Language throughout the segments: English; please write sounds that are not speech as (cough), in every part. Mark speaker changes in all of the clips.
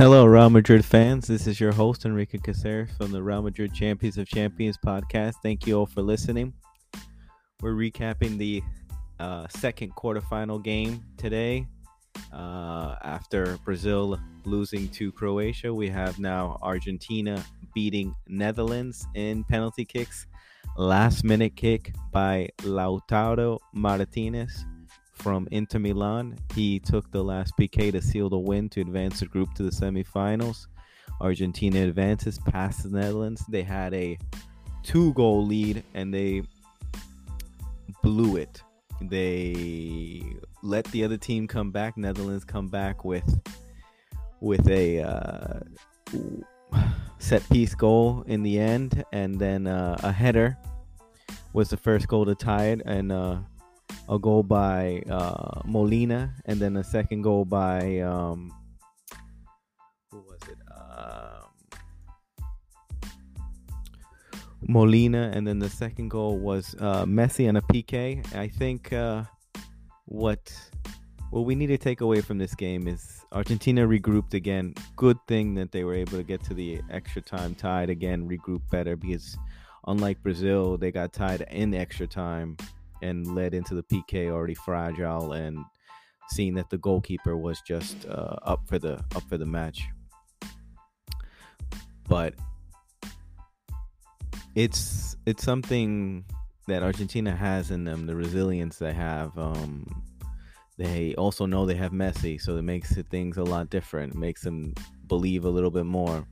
Speaker 1: Hello, Real Madrid fans. This is your host, Enrique Caceres from the Real Madrid Champions of Champions podcast. Thank you all for listening. We're recapping the uh, second quarterfinal game today. Uh, after Brazil losing to Croatia, we have now Argentina beating Netherlands in penalty kicks. Last minute kick by Lautaro Martinez from Inter Milan. He took the last PK to seal the win to advance the group to the semifinals. Argentina advances past the Netherlands. They had a two goal lead and they blew it. They let the other team come back. Netherlands come back with with a uh, set piece goal in the end, and then uh, a header was the first goal to tie it, and uh, a goal by uh, Molina, and then a second goal by um, who was it? Um, Molina, and then the second goal was uh, Messi and a PK. I think uh, what what we need to take away from this game is Argentina regrouped again. Good thing that they were able to get to the extra time tied again, regroup better because unlike Brazil, they got tied in extra time and led into the PK already fragile and seeing that the goalkeeper was just uh, up for the up for the match. But it's it's something that Argentina has in them, the resilience they have. Um, they also know they have Messi, so it makes things a lot different. It makes them believe a little bit more.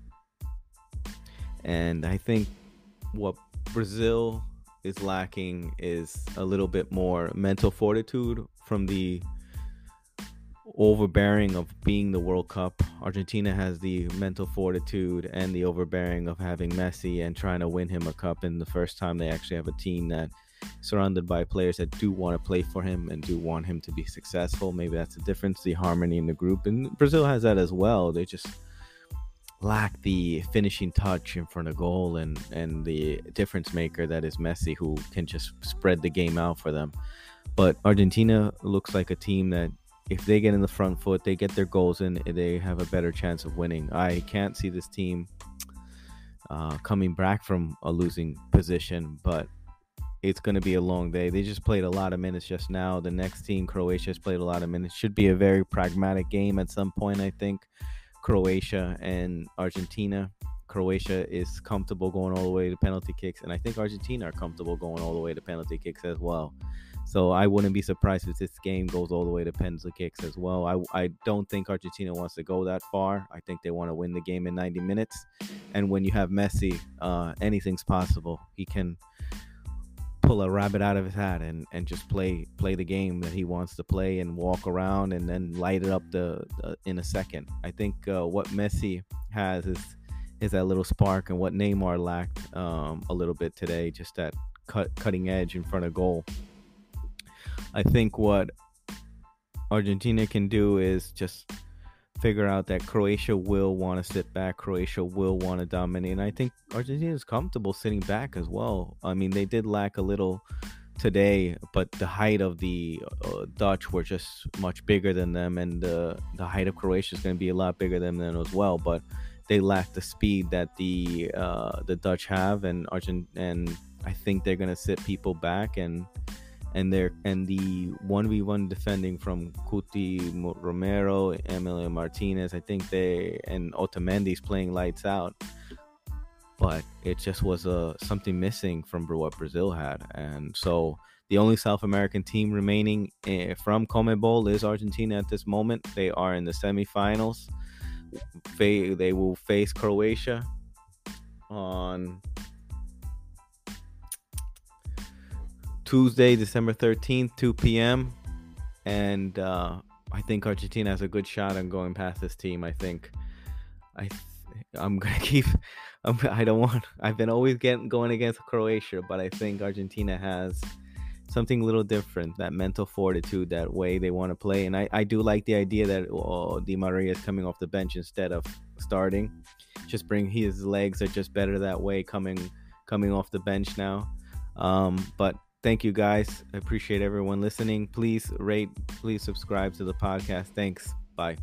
Speaker 1: And I think what Brazil is lacking is a little bit more mental fortitude from the overbearing of being the World Cup. Argentina has the mental fortitude and the overbearing of having Messi and trying to win him a cup. And the first time they actually have a team that surrounded by players that do want to play for him and do want him to be successful. Maybe that's the difference, the harmony in the group. And Brazil has that as well. They just lack the finishing touch in front of goal and and the difference maker that is Messi who can just spread the game out for them. But Argentina looks like a team that if they get in the front foot, they get their goals in, they have a better chance of winning. I can't see this team uh, coming back from a losing position, but it's going to be a long day. They just played a lot of minutes just now. The next team, Croatia, has played a lot of minutes. Should be a very pragmatic game at some point, I think. Croatia and Argentina. Croatia is comfortable going all the way to penalty kicks, and I think Argentina are comfortable going all the way to penalty kicks as well. So I wouldn't be surprised if this game goes all the way to penalty kicks as well. I, I don't think Argentina wants to go that far. I think they want to win the game in 90 minutes. And when you have Messi, uh, anything's possible. He can pull a rabbit out of his hat and, and just play play the game that he wants to play and walk around and then light it up the, the in a second. I think uh, what Messi has is is that little spark and what Neymar lacked um, a little bit today, just that cut cutting edge in front of goal. I think what Argentina can do is just figure out that Croatia will want to sit back. Croatia will want to dominate. And I think Argentina is comfortable sitting back as well. I mean, they did lack a little today, but the height of the uh, Dutch were just much bigger than them, and the the height of Croatia is going to be a lot bigger than them as well. But they lack the speed that the uh, the Dutch have, and Argent and I think they're going to sit people back and and there and the 1v1 defending from Cuti Romero, Emilio Martinez, I think they and Otamendi's playing lights out. But it just was a uh, something missing from what Brazil had, and so the only South American team remaining eh, from CONMEBOL is Argentina at this moment. They are in the semifinals. They they will face Croatia on Tuesday, December 13th, 2 p.m. And uh, I think Argentina has a good shot on going past this team. I think I I'm gonna (laughs) keep. I'm, I don't want. I've been always getting going against Croatia, but I think Argentina has something a little different. That mental fortitude, that way they want to play, and I I do like the idea that oh, Di Maria is coming off the bench instead of starting. Just bring his legs are just better that way coming coming off the bench now. Um, but thank you guys. I appreciate everyone listening. Please rate, please subscribe to the podcast. Thanks. Bye.